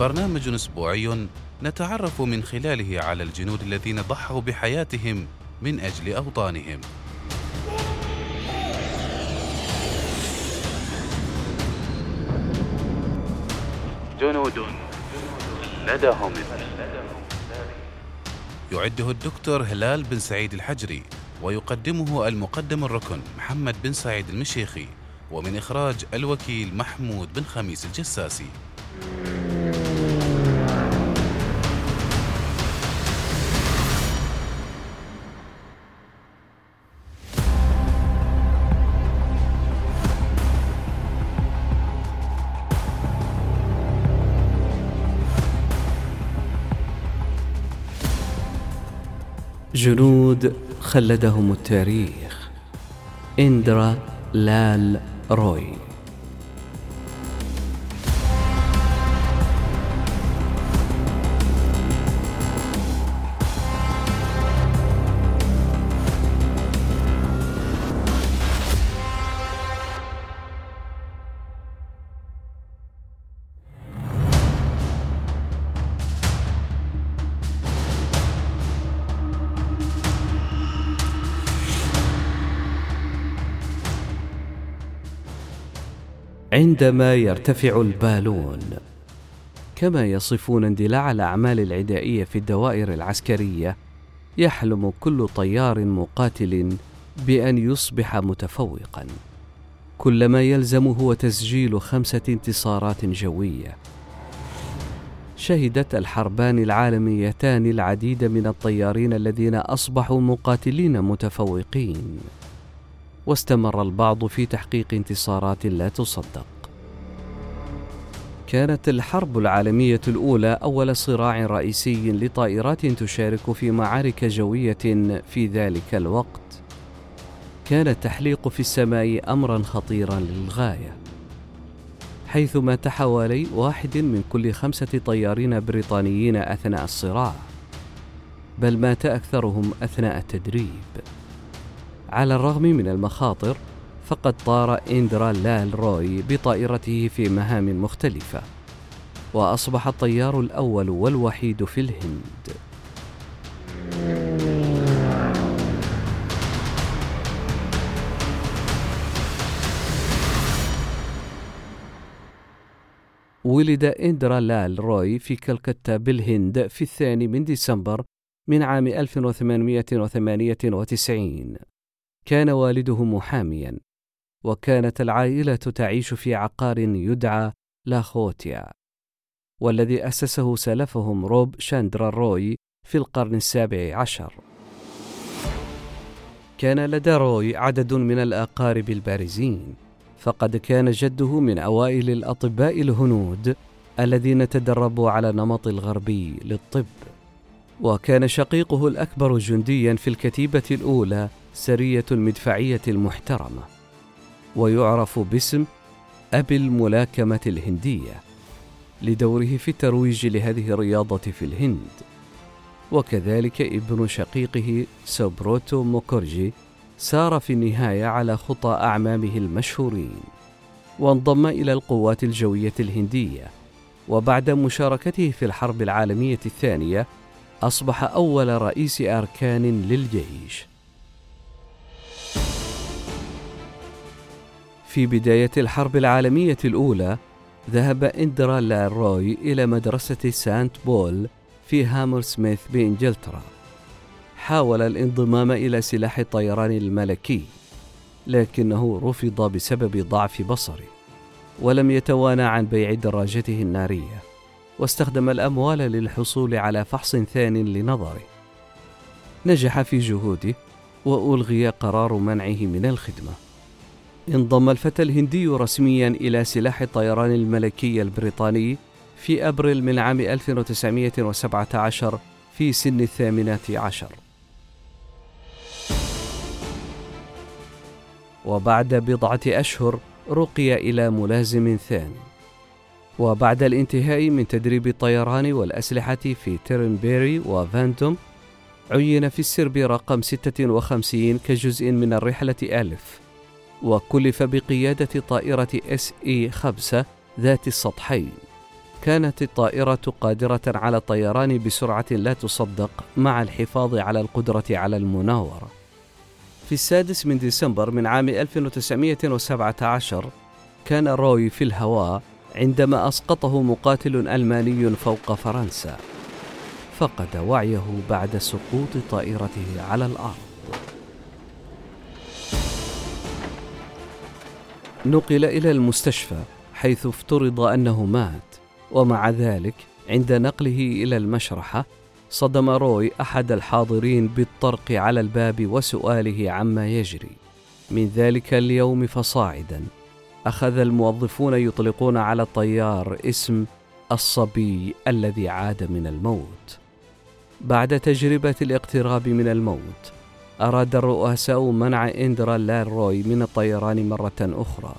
برنامج أسبوعي نتعرف من خلاله على الجنود الذين ضحوا بحياتهم من أجل أوطانهم. جنود لدهم. يعده الدكتور هلال بن سعيد الحجري ويقدمه المقدم الركن محمد بن سعيد المشيخي ومن إخراج الوكيل محمود بن خميس الجساسي. جنود خلدهم التاريخ. إندرا لال روي. عندما يرتفع البالون كما يصفون اندلاع الأعمال العدائية في الدوائر العسكرية يحلم كل طيار مقاتل بأن يصبح متفوقا. كل ما يلزم هو تسجيل خمسة انتصارات جوية. شهدت الحربان العالميتان العديد من الطيارين الذين أصبحوا مقاتلين متفوقين. واستمر البعض في تحقيق انتصارات لا تصدق. كانت الحرب العالمية الأولى أول صراع رئيسي لطائرات تشارك في معارك جوية في ذلك الوقت. كان التحليق في السماء امرا خطيرا للغاية حيث مات حوالي واحد من كل خمسة طيارين بريطانيين أثناء الصراع بل مات أكثرهم أثناء التدريب. على الرغم من المخاطر فقد طار إندرا لال روي بطائرته في مهام مختلفة وأصبح الطيار الأول والوحيد في الهند. ولد إندرا لال روي في كلكتة بالهند في الثاني من ديسمبر من عام 1898 كان والده محاميا وكانت العائلة تعيش في عقار يدعى لاخوتيا. والذي أسسه سلفهم روب شاندرا روي في القرن السابع عشر. كان لدى روي عدد من الأقارب البارزين فقد كان جده من أوائل الأطباء الهنود الذين تدربوا على نمط الغربي للطب. وكان شقيقه الأكبر جنديا في الكتيبة الأولى سرية المدفعية المحترمة ويعرف باسم أبي الملاكمة الهندية لدوره في الترويج لهذه الرياضة في الهند. وكذلك ابن شقيقه سوبروتو موكورجي سار في النهاية على خطى أعمامه المشهورين وانضم إلى القوات الجوية الهندية. وبعد مشاركته في الحرب العالمية الثانية أصبح أول رئيس أركان للجيش. في بداية الحرب العالمية الأولى ذهب إندرا لاروي إلى مدرسة سانت بول في هامر سميث بإنجلترا. حاول الانضمام إلى سلاح الطيران الملكي لكنه رفض بسبب ضعف بصره ولم يتوانى عن بيع دراجته النارية واستخدم الأموال للحصول على فحص ثان لنظره. نجح في جهوده وألغي قرار منعه من الخدمة. انضم الفتى الهندي رسميا إلى سلاح الطيران الملكي البريطاني في أبريل من عام 1917 في سن الثامنة عشر. وبعد بضعة أشهر رقي إلى ملازم ثاني. وبعد الانتهاء من تدريب الطيران والأسلحة في تيرنبيري وفانتوم عين في السرب رقم 56 كجزء من الرحلة ألف. وكلف بقيادة طائرة SE 5 ذات السطحين. كانت الطائرة قادرة على الطيران بسرعة لا تصدق مع الحفاظ على القدرة على المناورة. في السادس من ديسمبر من عام 1917 كان روي في الهواء عندما أسقطه مقاتل ألماني فوق فرنسا. فقد وعيه بعد سقوط طائرته على الأرض. نقل إلى المستشفى حيث افترض أنه مات. ومع ذلك عند نقله إلى المشرحة صدم روي أحد الحاضرين بالطرق على الباب وسؤاله عما يجري. من ذلك اليوم فصاعدا أخذ الموظفون يطلقون على الطيار اسم الصبي الذي عاد من الموت. بعد تجربة الاقتراب من الموت أراد الرؤساء منع إندرا لاروي من الطيران مرة أخرى.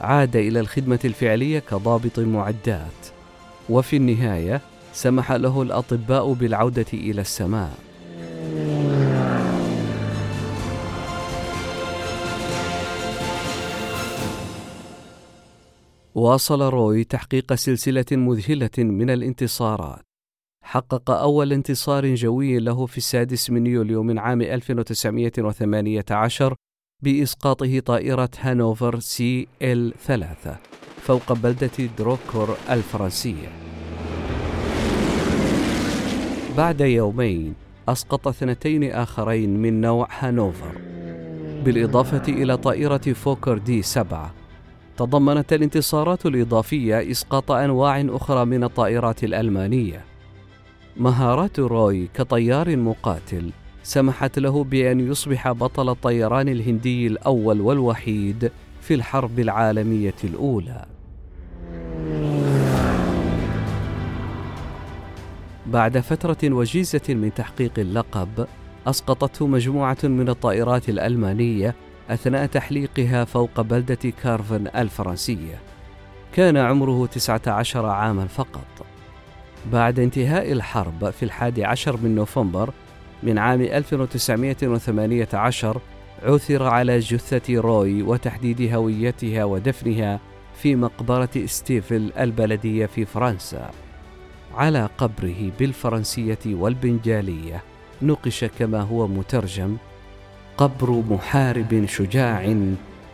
عاد إلى الخدمة الفعلية كضابط معدات. وفي النهاية سمح له الأطباء بالعودة إلى السماء. واصل روي تحقيق سلسلة مذهلة من الانتصارات. حقق أول انتصار جوي له في السادس من يوليو من عام 1918 بإسقاطه طائرة هانوفر سي إل 3 فوق بلدة دروكور الفرنسية. بعد يومين أسقط اثنتين آخرين من نوع هانوفر. بالإضافة إلى طائرة فوكر دي 7 تضمنت الانتصارات الإضافية إسقاط أنواع أخرى من الطائرات الألمانية. مهارات روي كطيار مقاتل سمحت له بأن يصبح بطل الطيران الهندي الأول والوحيد في الحرب العالمية الأولى. بعد فترة وجيزة من تحقيق اللقب، أسقطته مجموعة من الطائرات الألمانية أثناء تحليقها فوق بلدة كارفن الفرنسية. كان عمره 19 عاما فقط. بعد انتهاء الحرب في الحادي عشر من نوفمبر من عام 1918 عثر على جثة روي وتحديد هويتها ودفنها في مقبرة ستيفل البلدية في فرنسا. على قبره بالفرنسية والبنجالية نقش كما هو مترجم: قبر محارب شجاع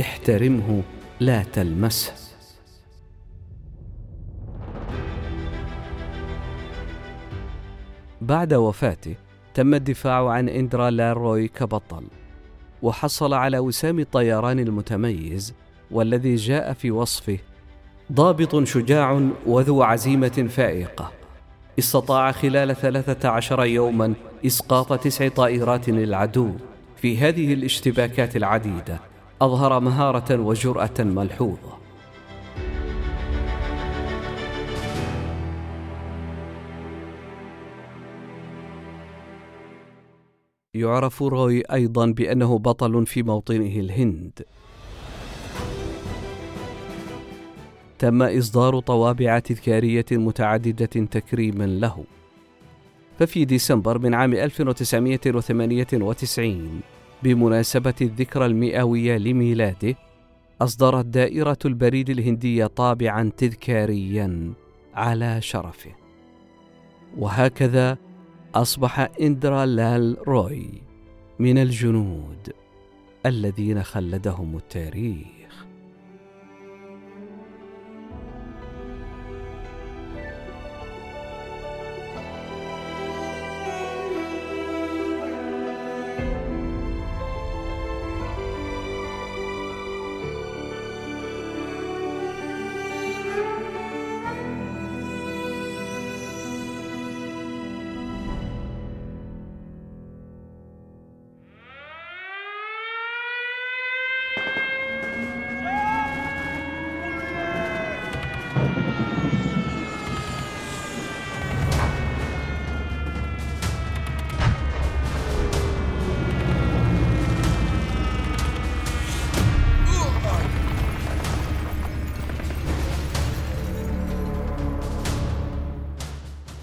احترمه لا تلمسه. بعد وفاته تم الدفاع عن إندرا لاروي كبطل وحصل على وسام الطيران المتميز والذي جاء في وصفه ضابط شجاع وذو عزيمة فائقة. استطاع خلال ثلاثة عشر يوما إسقاط تسع طائرات للعدو في هذه الاشتباكات العديدة أظهر مهارة وجرأة ملحوظة. يعرف روي أيضا بأنه بطل في موطنه الهند. تم إصدار طوابع تذكارية متعددة تكريما له. ففي ديسمبر من عام 1998 بمناسبة الذكرى المئوية لميلاده أصدرت دائرة البريد الهندية طابعا تذكاريا على شرفه. وهكذا أصبح إندرا لال روي من الجنود الذين خلدهم التاريخ.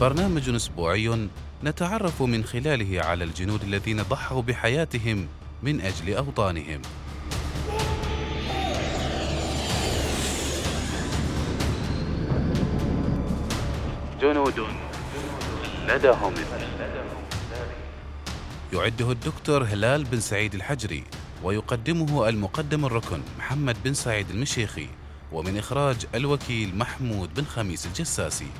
برنامج أسبوعي نتعرف من خلاله على الجنود الذين ضحوا بحياتهم من أجل أوطانهم. جنود لدهم. يعده الدكتور هلال بن سعيد الحجري ويقدمه المقدم الركن محمد بن سعيد المشيخي ومن إخراج الوكيل محمود بن خميس الجساسي.